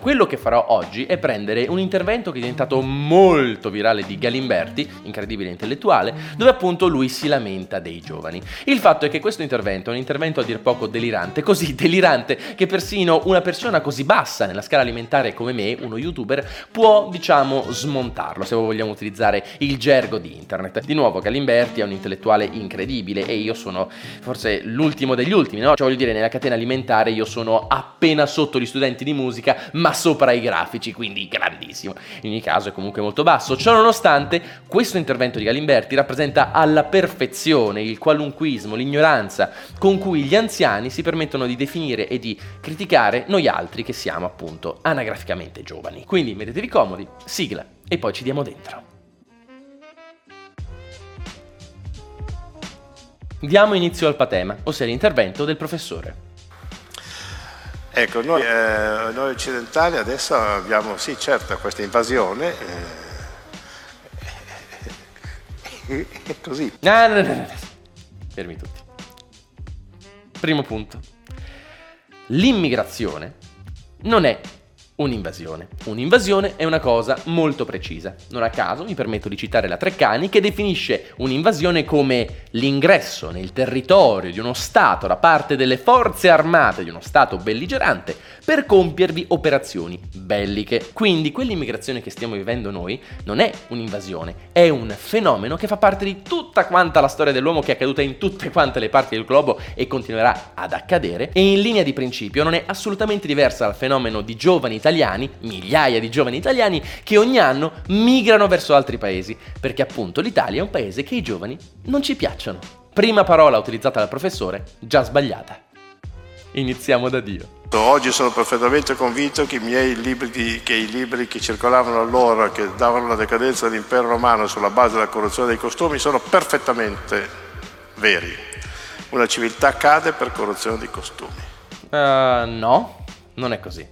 Quello che farò oggi è prendere un intervento che è diventato molto virale di Galimberti, incredibile intellettuale, dove appunto lui si lamenta dei giovani. Il fatto è che questo intervento è un intervento a dir poco delirante, così delirante che persino una persona così bassa nella scala alimentare come me, uno youtuber, può diciamo smontarlo se vogliamo utilizzare il gergo di internet. Di nuovo Galimberti è un intellettuale incredibile e io sono forse l'ultimo degli ultimi, no? Cioè voglio dire nella catena alimentare io sono appena sotto gli studenti di musica, ma sopra i grafici, quindi grandissimo. In ogni caso è comunque molto basso. Ciò nonostante, questo intervento di Galimberti rappresenta alla perfezione il qualunquismo, l'ignoranza con cui gli anziani si permettono di definire e di criticare noi altri che siamo appunto anagraficamente giovani. Quindi mettetevi comodi, sigla e poi ci diamo dentro. Diamo inizio al patema, ossia l'intervento del professore. Ecco, noi, eh, noi, occidentali adesso abbiamo, sì certo, questa invasione. Eh, è così. No, no, no, no. Fermi tutti. Primo punto. L'immigrazione non è un'invasione. Un'invasione è una cosa molto precisa. Non a caso mi permetto di citare la Treccani che definisce un'invasione come l'ingresso nel territorio di uno Stato da parte delle forze armate di uno Stato belligerante per compiervi operazioni belliche. Quindi quell'immigrazione che stiamo vivendo noi non è un'invasione, è un fenomeno che fa parte di tutta quanta la storia dell'uomo che è accaduta in tutte quante le parti del globo e continuerà ad accadere e in linea di principio non è assolutamente diversa dal fenomeno di giovani italiani, migliaia di giovani italiani, che ogni anno migrano verso altri paesi, perché appunto l'Italia è un paese che i giovani non ci piacciono. Prima parola utilizzata dal professore, già sbagliata. Iniziamo da Dio. Oggi sono perfettamente convinto che i miei libri, di, che i libri che circolavano allora, che davano la decadenza dell'impero romano sulla base della corruzione dei costumi, sono perfettamente veri. Una civiltà cade per corruzione dei costumi. Uh, no, non è così.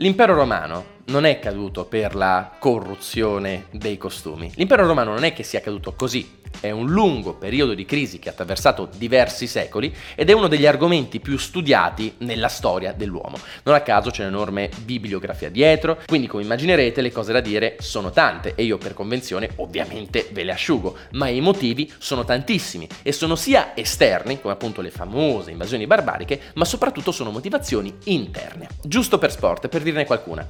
L'impero romano non è caduto per la corruzione dei costumi. L'impero romano non è che sia caduto così, è un lungo periodo di crisi che ha attraversato diversi secoli ed è uno degli argomenti più studiati nella storia dell'uomo. Non a caso c'è un'enorme bibliografia dietro, quindi come immaginerete le cose da dire sono tante e io per convenzione ovviamente ve le asciugo, ma i motivi sono tantissimi e sono sia esterni, come appunto le famose invasioni barbariche, ma soprattutto sono motivazioni interne. Giusto per sport, per dirne qualcuna.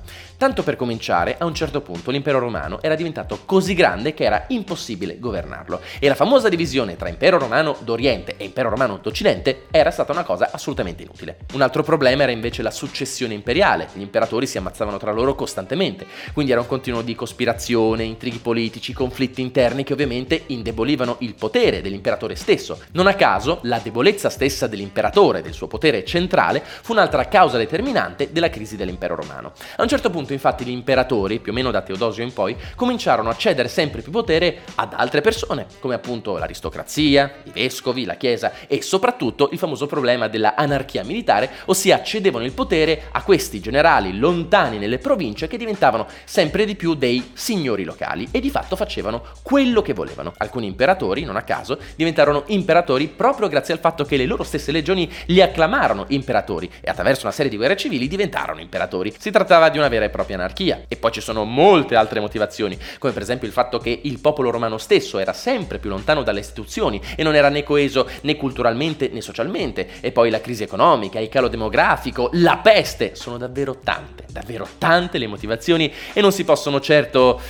Tanto per cominciare, a un certo punto l'impero romano era diventato così grande che era impossibile governarlo e la famosa divisione tra impero romano d'Oriente e impero romano d'Occidente era stata una cosa assolutamente inutile. Un altro problema era invece la successione imperiale, gli imperatori si ammazzavano tra loro costantemente, quindi era un continuo di cospirazione, intrighi politici, conflitti interni che ovviamente indebolivano il potere dell'imperatore stesso. Non a caso, la debolezza stessa dell'imperatore, del suo potere centrale, fu un'altra causa determinante della crisi dell'impero romano. A un certo punto infatti gli imperatori, più o meno da Teodosio in poi, cominciarono a cedere sempre più potere ad altre persone, come appunto l'aristocrazia, i vescovi, la chiesa e soprattutto il famoso problema della anarchia militare, ossia cedevano il potere a questi generali lontani nelle province che diventavano sempre di più dei signori locali e di fatto facevano quello che volevano. Alcuni imperatori, non a caso, diventarono imperatori proprio grazie al fatto che le loro stesse legioni li acclamarono imperatori e attraverso una serie di guerre civili diventarono imperatori. Si trattava di una vera e propria anarchia e poi ci sono molte altre motivazioni, come per esempio il fatto che il popolo romano stesso era sempre più lontano dalle istituzioni e non era né coeso né culturalmente né socialmente. E poi la crisi economica, il calo demografico, la peste. Sono davvero tante, davvero tante le motivazioni e non si possono certo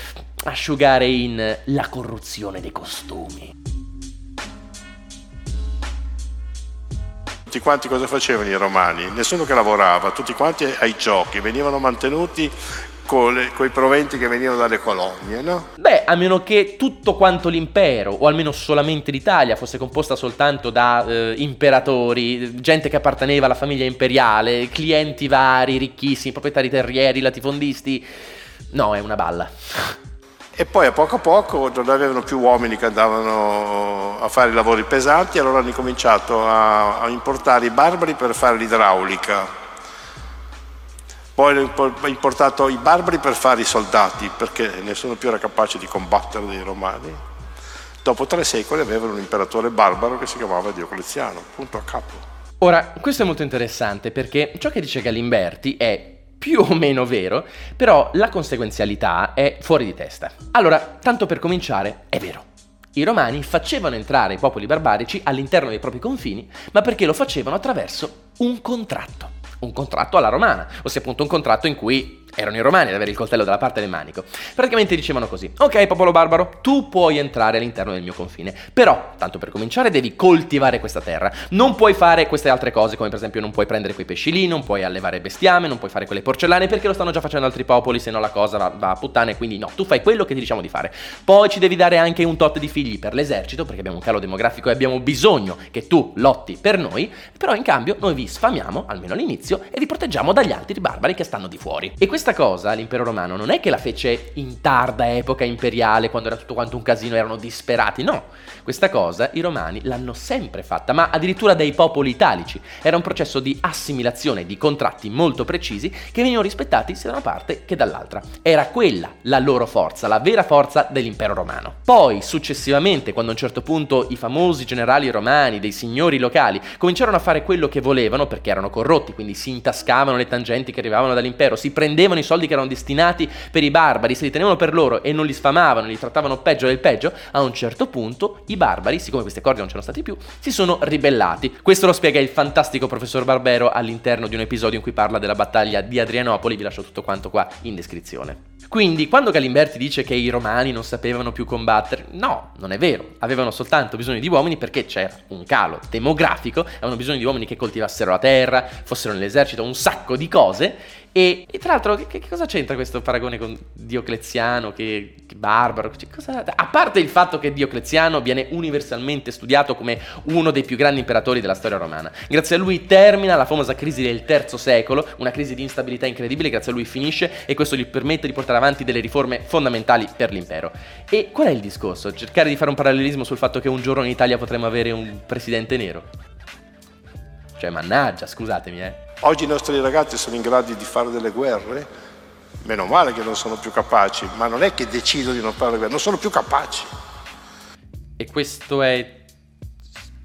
asciugare in la corruzione dei costumi. Tutti quanti cosa facevano i romani? Nessuno che lavorava, tutti quanti ai giochi, venivano mantenuti con, i proventi che venivano dalle colonie, no? Beh, a meno che tutto quanto l'impero, o almeno solamente l'Italia, fosse composta soltanto da eh, imperatori, gente che apparteneva alla famiglia imperiale, clienti vari, ricchissimi, proprietari terrieri, latifondisti. No, è una balla. E poi a poco a poco non avevano più uomini che andavano a fare i lavori pesanti, allora hanno cominciato a, a importare i barbari per fare l'idraulica poi hanno importato i barbari per fare i soldati, perché nessuno più era capace di combattere dei romani. Dopo tre secoli avevano un imperatore barbaro che si chiamava Diocleziano, punto a capo. Ora, questo è molto interessante perché ciò che dice Galimberti è più o meno vero, però la conseguenzialità è fuori di testa. Allora, tanto per cominciare, è vero. I romani facevano entrare i popoli barbarici all'interno dei propri confini, ma perché lo facevano attraverso un contratto. Un contratto alla romana, ossia appunto un contratto in cui erano i romani ad avere il coltello dalla parte del manico. Praticamente dicevano così: Ok, popolo barbaro, tu puoi entrare all'interno del mio confine. Però, tanto per cominciare, devi coltivare questa terra. Non puoi fare queste altre cose, come per esempio non puoi prendere quei pesci lì, non puoi allevare bestiame, non puoi fare quelle porcellane, perché lo stanno già facendo altri popoli, se no la cosa va, va a puttane. Quindi no, tu fai quello che ti diciamo di fare. Poi ci devi dare anche un tot di figli per l'esercito, perché abbiamo un calo demografico e abbiamo bisogno che tu lotti per noi. Però in cambio noi vi sfamiamo, almeno all'inizio, e vi proteggiamo dagli altri barbari che stanno di fuori. E questa cosa l'impero romano non è che la fece in tarda epoca imperiale, quando era tutto quanto un casino, erano disperati, no. Questa cosa i romani l'hanno sempre fatta, ma addirittura dai popoli italici. Era un processo di assimilazione di contratti molto precisi che venivano rispettati sia da una parte che dall'altra. Era quella la loro forza, la vera forza dell'impero romano. Poi, successivamente, quando a un certo punto i famosi generali romani, dei signori locali, cominciarono a fare quello che volevano perché erano corrotti, quindi si intascavano le tangenti che arrivavano dall'impero, si prendevano i soldi che erano destinati per i barbari, se li tenevano per loro e non li sfamavano, li trattavano peggio del peggio, a un certo punto i barbari, siccome questi accordi non c'erano stati più, si sono ribellati. Questo lo spiega il fantastico professor Barbero all'interno di un episodio in cui parla della battaglia di Adrianopoli, vi lascio tutto quanto qua in descrizione. Quindi, quando Galimberti dice che i romani non sapevano più combattere, no, non è vero. Avevano soltanto bisogno di uomini perché c'era un calo demografico, avevano bisogno di uomini che coltivassero la terra, fossero nell'esercito, un sacco di cose e, e, tra l'altro, che, che, cosa c'entra questo paragone con Diocleziano, che, che barbaro? Cioè, cosa, a parte il fatto che Diocleziano viene universalmente studiato come uno dei più grandi imperatori della storia romana. Grazie a lui termina la famosa crisi del terzo secolo, una crisi di instabilità incredibile, grazie a lui finisce e questo gli permette di portare avanti delle riforme fondamentali per l'impero. E qual è il discorso? Cercare di fare un parallelismo sul fatto che un giorno in Italia potremo avere un presidente nero? Cioè, mannaggia, scusatemi, eh. Oggi i nostri ragazzi sono in grado di fare delle guerre, meno male che non sono più capaci, ma non è che decido di non fare le guerre, non sono più capaci. E questo è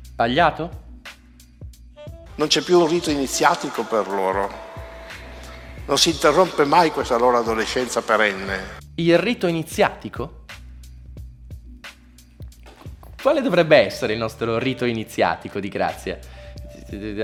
sbagliato? Non c'è più un rito iniziatico per loro. Non si interrompe mai questa loro adolescenza perenne. Il rito iniziatico? Quale dovrebbe essere il nostro rito iniziatico di grazia?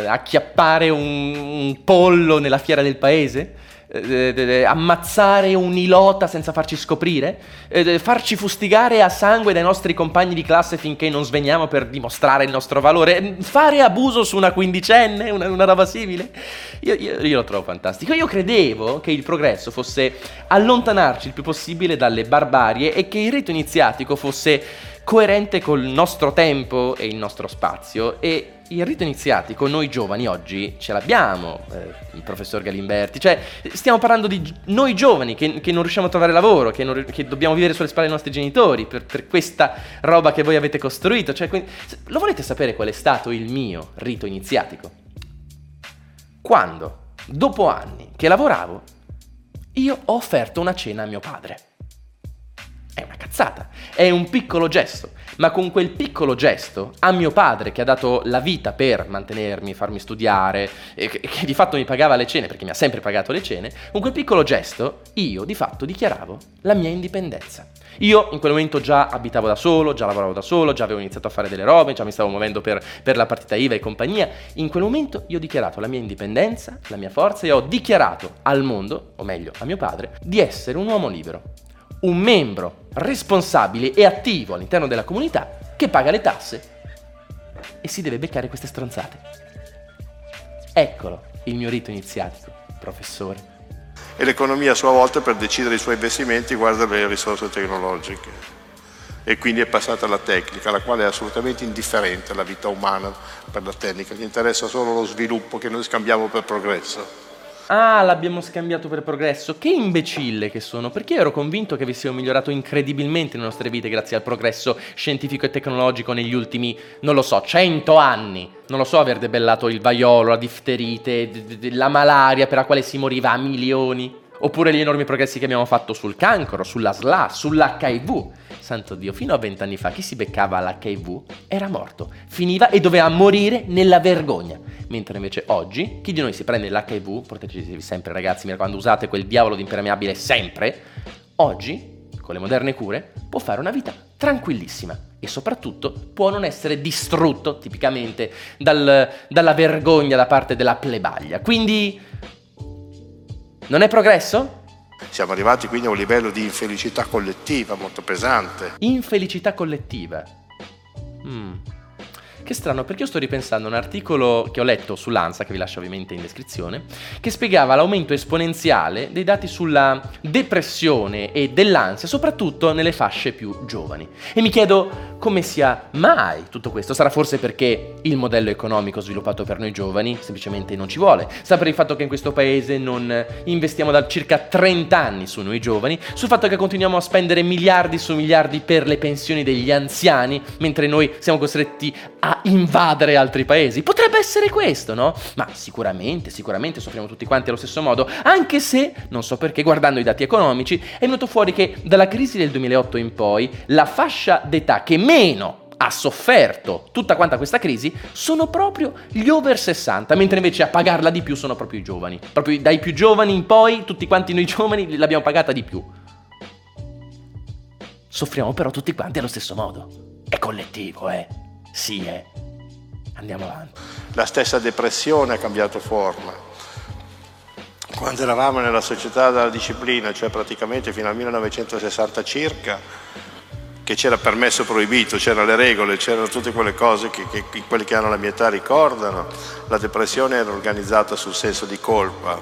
Acchiappare un, un pollo nella fiera del paese? Eh, ammazzare un ilota senza farci scoprire, eh, farci fustigare a sangue dai nostri compagni di classe finché non sveniamo per dimostrare il nostro valore, fare abuso su una quindicenne, una, una roba simile. Io, io, io, lo trovo fantastico. Io credevo che il progresso fosse allontanarci il più possibile dalle barbarie e che il rito iniziatico fosse coerente col nostro tempo e il nostro spazio e il rito iniziatico noi giovani oggi ce l'abbiamo, eh, il professor Galimberti, cioè stiamo parlando di noi giovani che, che non riusciamo a trovare lavoro, che, non, che, dobbiamo vivere sulle spalle dei nostri genitori per, per questa roba che voi avete costruito, cioè, quindi, lo volete sapere qual è stato il mio rito iniziatico? Quando, dopo anni che lavoravo, io ho offerto una cena a mio padre. È una cazzata, è un piccolo gesto, ma con quel piccolo gesto a mio padre che ha dato la vita per mantenermi, farmi studiare e che, di fatto mi pagava le cene perché mi ha sempre pagato le cene, con quel piccolo gesto io di fatto dichiaravo la mia indipendenza. Io in quel momento già abitavo da solo, già lavoravo da solo, già avevo iniziato a fare delle robe, già mi stavo muovendo per, per la partita IVA e compagnia. In quel momento io ho dichiarato la mia indipendenza, la mia forza e ho dichiarato al mondo, o meglio a mio padre, di essere un uomo libero un membro responsabile e attivo all'interno della comunità che paga le tasse e si deve beccare queste stronzate. Eccolo il mio rito iniziatico, professore. E l'economia a sua volta per decidere i suoi investimenti guarda le risorse tecnologiche e quindi è passata alla tecnica, la quale è assolutamente indifferente alla vita umana per la tecnica, gli interessa solo lo sviluppo che noi scambiamo per progresso. Ah, l'abbiamo scambiato per progresso. Che imbecille che sono, perché ero convinto che avessimo migliorato incredibilmente le nostre vite grazie al progresso scientifico e tecnologico negli ultimi, non lo so, cento anni. Non lo so aver debellato il vaiolo, la difterite, la malaria per la quale si moriva a milioni. Oppure gli enormi progressi che abbiamo fatto sul cancro, sulla SLA, sull'HIV. Santo Dio, fino a vent'anni fa chi si beccava l'HIV era morto. Finiva e doveva morire nella vergogna mentre invece oggi chi di noi si prende l'HIV, proteggetevi sempre ragazzi, mi raccomando usate quel diavolo di impermeabile sempre, oggi, con le moderne cure, può fare una vita tranquillissima e soprattutto può non essere distrutto tipicamente dal, dalla vergogna da parte della plebaglia. Quindi non è progresso? Siamo arrivati quindi a un livello di infelicità collettiva molto pesante. Infelicità collettiva. Mm. Che strano, perché io sto ripensando a un articolo che ho letto sull'ANSA, che vi lascio ovviamente in descrizione, che spiegava l'aumento esponenziale dei dati sulla depressione e dell'ansia, soprattutto nelle fasce più giovani. E mi chiedo come sia mai tutto questo. Sarà forse perché il modello economico sviluppato per noi giovani semplicemente non ci vuole. Sta per il fatto che in questo paese non investiamo da circa 30 anni su noi giovani, sul fatto che continuiamo a spendere miliardi su miliardi per le pensioni degli anziani, mentre noi siamo costretti a invadere altri paesi. Potrebbe essere questo, no? Ma sicuramente, sicuramente soffriamo tutti quanti allo stesso modo, anche se, non so perché, guardando i dati economici, è venuto fuori che dalla crisi del 2008 in poi la fascia d'età che meno ha sofferto tutta quanta questa crisi sono proprio gli over 60, mentre invece a pagarla di più sono proprio i giovani. Proprio dai più giovani in poi, tutti quanti noi giovani l'abbiamo pagata di più. Soffriamo però tutti quanti allo stesso modo. È collettivo, eh. Sì, eh. Andiamo avanti. La stessa depressione ha cambiato forma. Quando eravamo nella società della disciplina, cioè praticamente fino al 1960 circa, che c'era permesso proibito, c'erano le regole, c'erano tutte quelle cose che, che, quelli che hanno la mia età ricordano, la depressione era organizzata sul senso di colpa,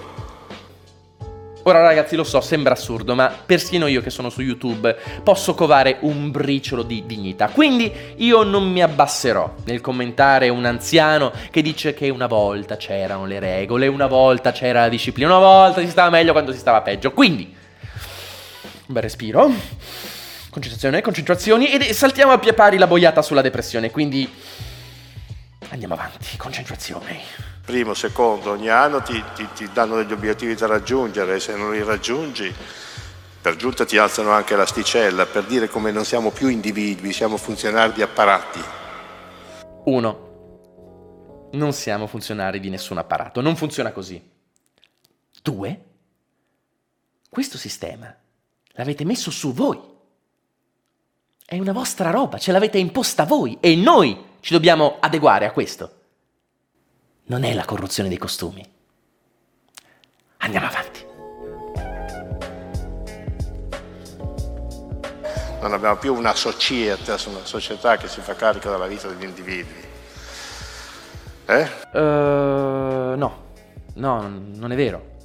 Ora ragazzi lo so, sembra assurdo, ma persino io che sono su YouTube posso covare un briciolo di dignità. Quindi io non mi abbasserò nel commentare un anziano che dice che una volta c'erano le regole, una volta c'era la disciplina, una volta si stava meglio quando si stava peggio. Quindi, un bel respiro, concentrazione, concentrazioni e saltiamo a pie pari la boiata sulla depressione. Quindi andiamo avanti, concentrazione primo, secondo, ogni anno ti, ti, ti, danno degli obiettivi da raggiungere e se non li raggiungi, per giunta ti alzano anche l'asticella per dire come non siamo più individui, siamo funzionari di apparati. Uno, non siamo funzionari di nessun apparato, non funziona così. Due, questo sistema l'avete messo su voi. È una vostra roba, ce l'avete imposta voi e noi ci dobbiamo adeguare a questo non è la corruzione dei costumi. Andiamo avanti. Non abbiamo più una societas, una società che si fa carico della vita degli individui. Eh? Uh, no, no, non è vero.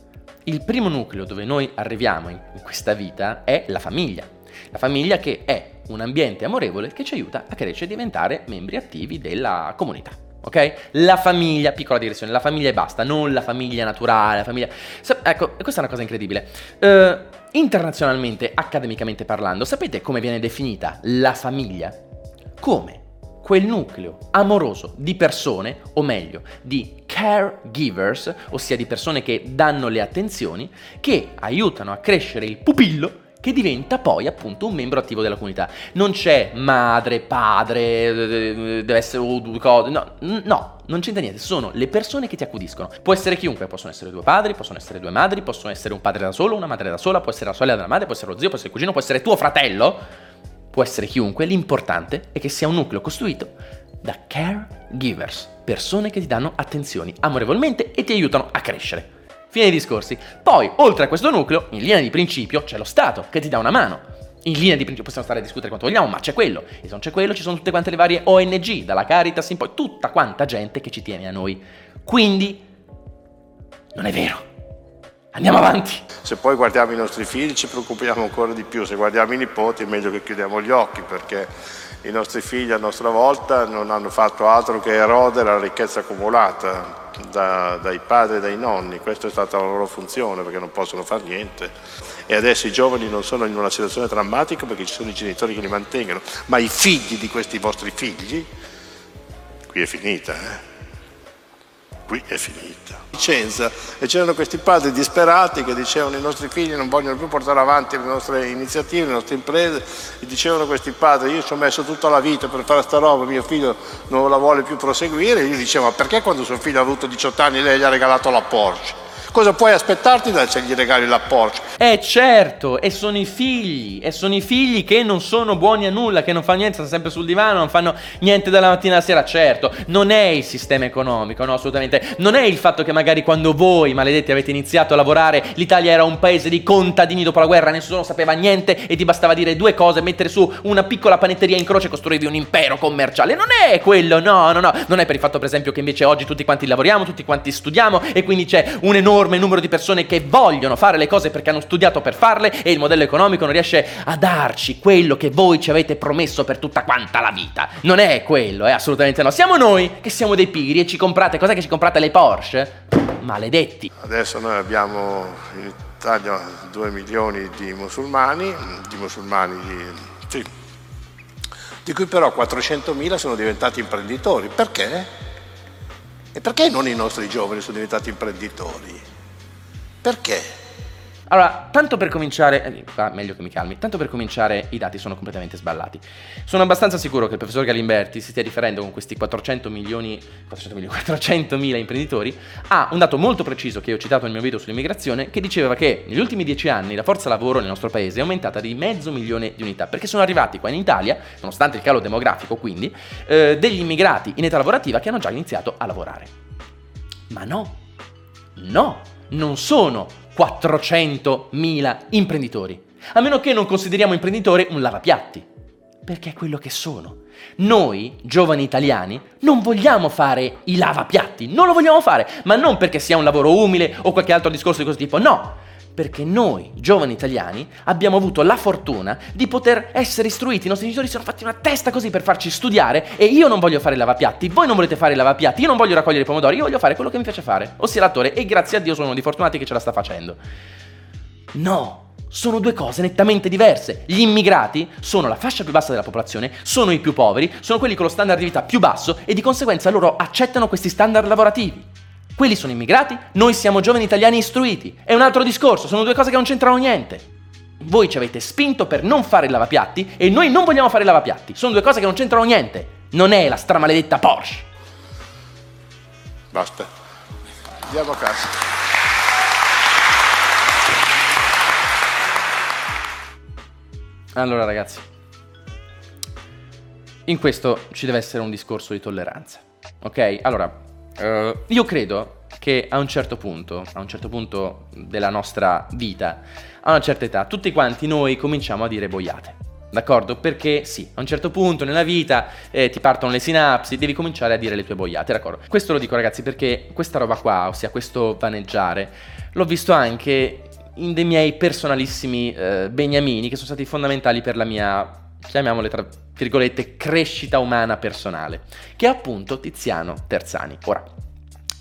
Il primo nucleo dove noi arriviamo in questa vita è la famiglia. La famiglia che è un ambiente amorevole che ci aiuta a crescere e diventare membri attivi della comunità ok? La famiglia, piccola direzione, la famiglia e basta, non la famiglia naturale, la famiglia... Ecco, questa è una cosa incredibile. Uh, internazionalmente, accademicamente parlando, sapete come viene definita la famiglia? Come quel nucleo amoroso di persone, o meglio, di caregivers, ossia di persone che danno le attenzioni, che aiutano a crescere il pupillo che diventa poi appunto un membro attivo della comunità. Non c'è madre, padre, deve essere due cose, no, no, non c'entra niente, sono le persone che ti accudiscono. Può essere chiunque, possono essere due padri, possono essere due madri, possono essere un padre da solo, una madre da sola, può essere la sorella della madre, può essere lo zio, può essere il cugino, può essere tuo fratello, può essere chiunque, l'importante è che sia un nucleo costruito da caregivers, persone che ti danno attenzioni amorevolmente e ti aiutano a crescere. Fine dei discorsi. Poi, oltre a questo nucleo, in linea di principio c'è lo Stato che ti dà una mano. In linea di principio possiamo stare a discutere quanto vogliamo, ma c'è quello. E se non c'è quello ci sono tutte quante le varie ONG, dalla Caritas in poi, tutta quanta gente che ci tiene a noi. Quindi, non è vero. Andiamo avanti. Se poi guardiamo i nostri figli ci preoccupiamo ancora di più, se guardiamo i nipoti è meglio che chiudiamo gli occhi perché i nostri figli a nostra volta non hanno fatto altro che erodere la ricchezza accumulata da, dai padri e dai nonni, questa è stata la loro funzione perché non possono fare niente. E adesso i giovani non sono in una situazione drammatica perché ci sono i genitori che li mantengono, ma i figli di questi vostri figli, qui è finita. Eh? Qui è finita. Vicenza e c'erano questi padri disperati che dicevano i nostri figli non vogliono più portare avanti le nostre iniziative, le nostre imprese e dicevano questi padri io ci ho messo tutta la vita per fare sta roba, mio figlio non la vuole più proseguire e io dicevo ma perché quando suo figlio ha avuto 18 anni lei gli ha regalato la Porsche? Cosa puoi aspettarti da se gli regali la Porsche? Eh certo, e sono i figli, e sono i figli che non sono buoni a nulla, che non fanno niente, stanno sempre sul divano, non fanno niente dalla mattina alla sera, certo, non è il sistema economico, no, assolutamente, non è il fatto che magari quando voi, maledetti, avete iniziato a lavorare, l'Italia era un paese di contadini dopo la guerra, nessuno sapeva niente e ti bastava dire due cose, mettere su una piccola panetteria in croce e costruivi un impero commerciale, non è quello, no, no, no, non è per il fatto per esempio che invece oggi tutti quanti lavoriamo, tutti quanti studiamo e quindi c'è un enorme enorme numero di persone che vogliono fare le cose perché hanno studiato per farle e il modello economico non riesce a darci quello che voi ci avete promesso per tutta quanta la vita. Non è quello, eh, assolutamente no. Siamo noi che siamo dei pigri e ci comprate, cos'è che ci comprate le Porsche? Maledetti. Adesso noi abbiamo in Italia 2 milioni di musulmani, di musulmani di, sì, di cui però 400.000 sono diventati imprenditori. Perché? E perché non i nostri giovani sono diventati imprenditori? Perché? Allora, tanto per cominciare, eh, qua meglio che mi calmi, tanto per cominciare i dati sono completamente sballati. Sono abbastanza sicuro che il professor Galimberti si stia riferendo con questi 400 milioni, 400 milioni, 400 mila imprenditori a un dato molto preciso che ho citato nel mio video sull'immigrazione che diceva che negli ultimi dieci anni la forza lavoro nel nostro paese è aumentata di mezzo milione di unità perché sono arrivati qua in Italia, nonostante il calo demografico quindi, eh, degli immigrati in età lavorativa che hanno già iniziato a lavorare. Ma no, no, non sono 400.000 imprenditori. A meno che non consideriamo imprenditore un lavapiatti. Perché è quello che sono. Noi, giovani italiani, non vogliamo fare i lavapiatti, non lo vogliamo fare, ma non perché sia un lavoro umile o qualche altro discorso di questo tipo, no, perché noi, giovani italiani, abbiamo avuto la fortuna di poter essere istruiti. I nostri genitori si sono fatti una testa così per farci studiare e io non voglio fare i lavapiatti, voi non volete fare i lavapiatti, io non voglio raccogliere i pomodori, io voglio fare quello che mi piace fare, ossia l'attore e grazie a Dio sono uno dei fortunati che ce la sta facendo. No, sono due cose nettamente diverse. Gli immigrati sono la fascia più bassa della popolazione, sono i più poveri, sono quelli con lo standard di vita più basso e di conseguenza loro accettano questi standard lavorativi. Quelli sono immigrati, noi siamo giovani italiani istruiti. È un altro discorso, sono due cose che non c'entrano niente. Voi ci avete spinto per non fare il lavapiatti e noi non vogliamo fare i lavapiatti. Sono due cose che non c'entrano niente. Non è la stramaledetta Porsche. Basta. Andiamo a casa. Allora ragazzi, in questo ci deve essere un discorso di tolleranza. Ok? Allora, Uh, io credo che a un certo punto, a un certo punto della nostra vita, a una certa età, tutti quanti noi cominciamo a dire boiate. D'accordo? Perché sì, a un certo punto nella vita eh, ti partono le sinapsi, devi cominciare a dire le tue boiate, d'accordo? Questo lo dico ragazzi perché questa roba qua, ossia questo vaneggiare, l'ho visto anche in dei miei personalissimi eh, beniamini che sono stati fondamentali per la mia chiamiamole tra virgolette, crescita umana personale, che è appunto Tiziano Terzani. Ora,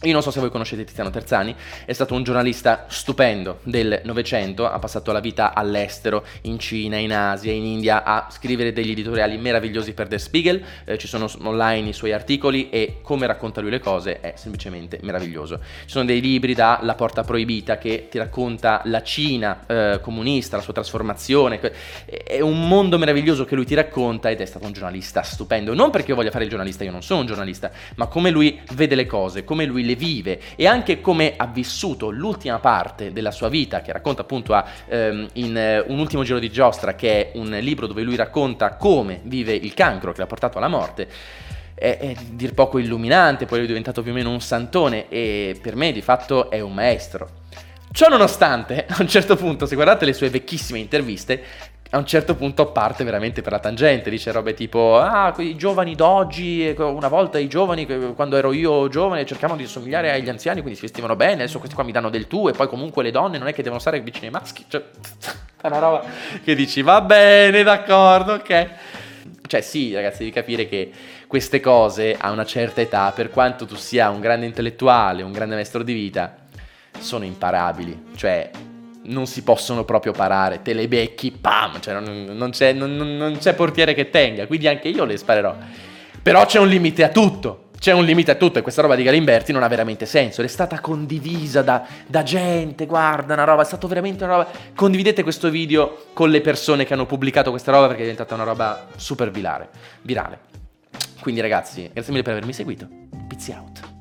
io non so se voi conoscete Tiziano Terzani, è stato un giornalista stupendo del Novecento, ha passato la vita all'estero, in Cina, in Asia, in India, a scrivere degli editoriali meravigliosi per Der Spiegel, eh, ci sono online i suoi articoli e come racconta lui le cose è semplicemente meraviglioso. Ci sono dei libri da La porta proibita che ti racconta la Cina eh, comunista, la sua trasformazione, è un mondo meraviglioso che lui ti racconta ed è stato un giornalista stupendo, non perché io voglia fare il giornalista, io non sono un giornalista, ma come lui vede le cose, come lui le le vive e anche come ha vissuto l'ultima parte della sua vita, che racconta appunto a, ehm, in uh, Un ultimo giro di giostra, che è un libro dove lui racconta come vive il cancro che l'ha portato alla morte è, è dir poco illuminante, poi è diventato più o meno un santone e per me di fatto è un maestro. Ciò nonostante, a un certo punto, se guardate le sue vecchissime interviste, a un certo punto parte veramente per la tangente, dice robe tipo, ah, i giovani d'oggi, una volta i giovani, quando ero io giovane, cercavano di somigliare agli anziani, quindi si vestivano bene, adesso questi qua mi danno del tu, e poi comunque le donne non è che devono stare vicino ai maschi, cioè, è una roba che dici, va bene, d'accordo, ok. Cioè sì, ragazzi, devi capire che queste cose a una certa età, per quanto tu sia un grande intellettuale, un grande maestro di vita, sono imparabili, cioè non si possono proprio parare, te le becchi, pam, cioè non, non, c'è, non, non c'è portiere che tenga, quindi anche io le sparerò. Però c'è un limite a tutto, c'è un limite a tutto e questa roba di Galimberti non ha veramente senso. È stata condivisa da, da, gente, guarda, una roba, è stato veramente una roba. Condividete questo video con le persone che hanno pubblicato questa roba perché è diventata una roba super virale. virale. Quindi ragazzi, grazie mille per avermi seguito. Pizzi out.